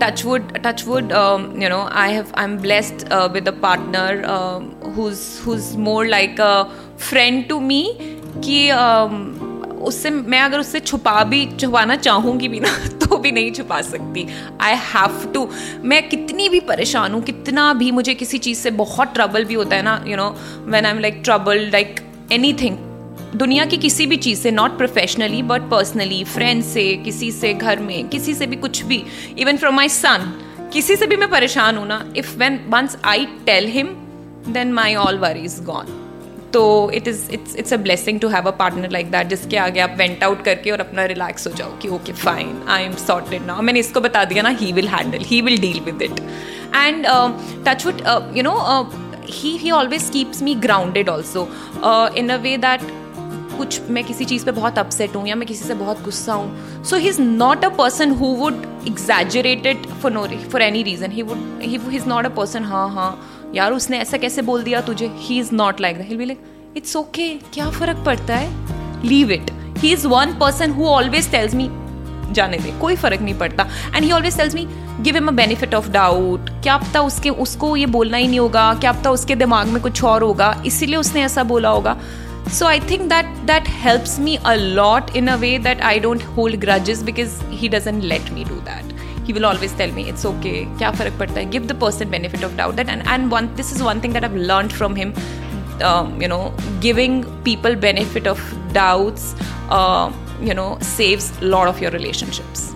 touch wood touch wood um, you know i have i'm blessed uh, with a partner um, who's who's more like a friend to me कि um, उससे मैं अगर उससे छुपा भी छुपाना चाहूँगी भी ना तो भी नहीं छुपा सकती। आई हैव टू मैं कितनी भी परेशान हूँ कितना भी मुझे किसी चीज़ से बहुत ट्रबल भी होता है ना you know when I am like trouble like any दुनिया की किसी भी चीज़ से not professionally but personally friend से, किसी से, घर में, किसी से भी कुछ भी इवन फ्रॉम माई सन किसी से भी मैं परेशान हूँ ना if when once I tell him then my all worry is gone तो it is it's it's a blessing to have a partner like that जिसके आगे आप वेंट आउट करके और अपना रिलैक्स हो जाओ कि okay fine I am sorted now मैंने इसको बता दिया ना he will handle he will deal with it and touch wood you know he he always keeps me grounded also in a way that कुछ मैं किसी चीज़ पे बहुत अपसेट हूँ या मैं किसी से बहुत गुस्सा हूँ। So he is not a person who would exaggerated for no for any reason he would he is not a person हाँ हाँ यार उसने ऐसा कैसे बोल दिया तुझे? He is not like that like it's okay क्या फ़र्क पड़ता है? Leave it he is one person who always tells me जाने दे, कोई फ़र्क नहीं पड़ता. And he always tells me give him a benefit of doubt क्या पता उसके, उसको ये बोलना ही नहीं होगा? क्या पता उसके दिमाग में कुछ और होगा? इसीलिए उसने ऐसा बोला होगा। So i think that that helps me a lot in a way that i don't hold grudges because he doesn't let me do that. He will always tell me it's okay kya farak padta give the person benefit of doubt. That and, and one this is one thing that i've learned from him um, you know giving people benefit of doubts uh, you know saves a lot of your relationships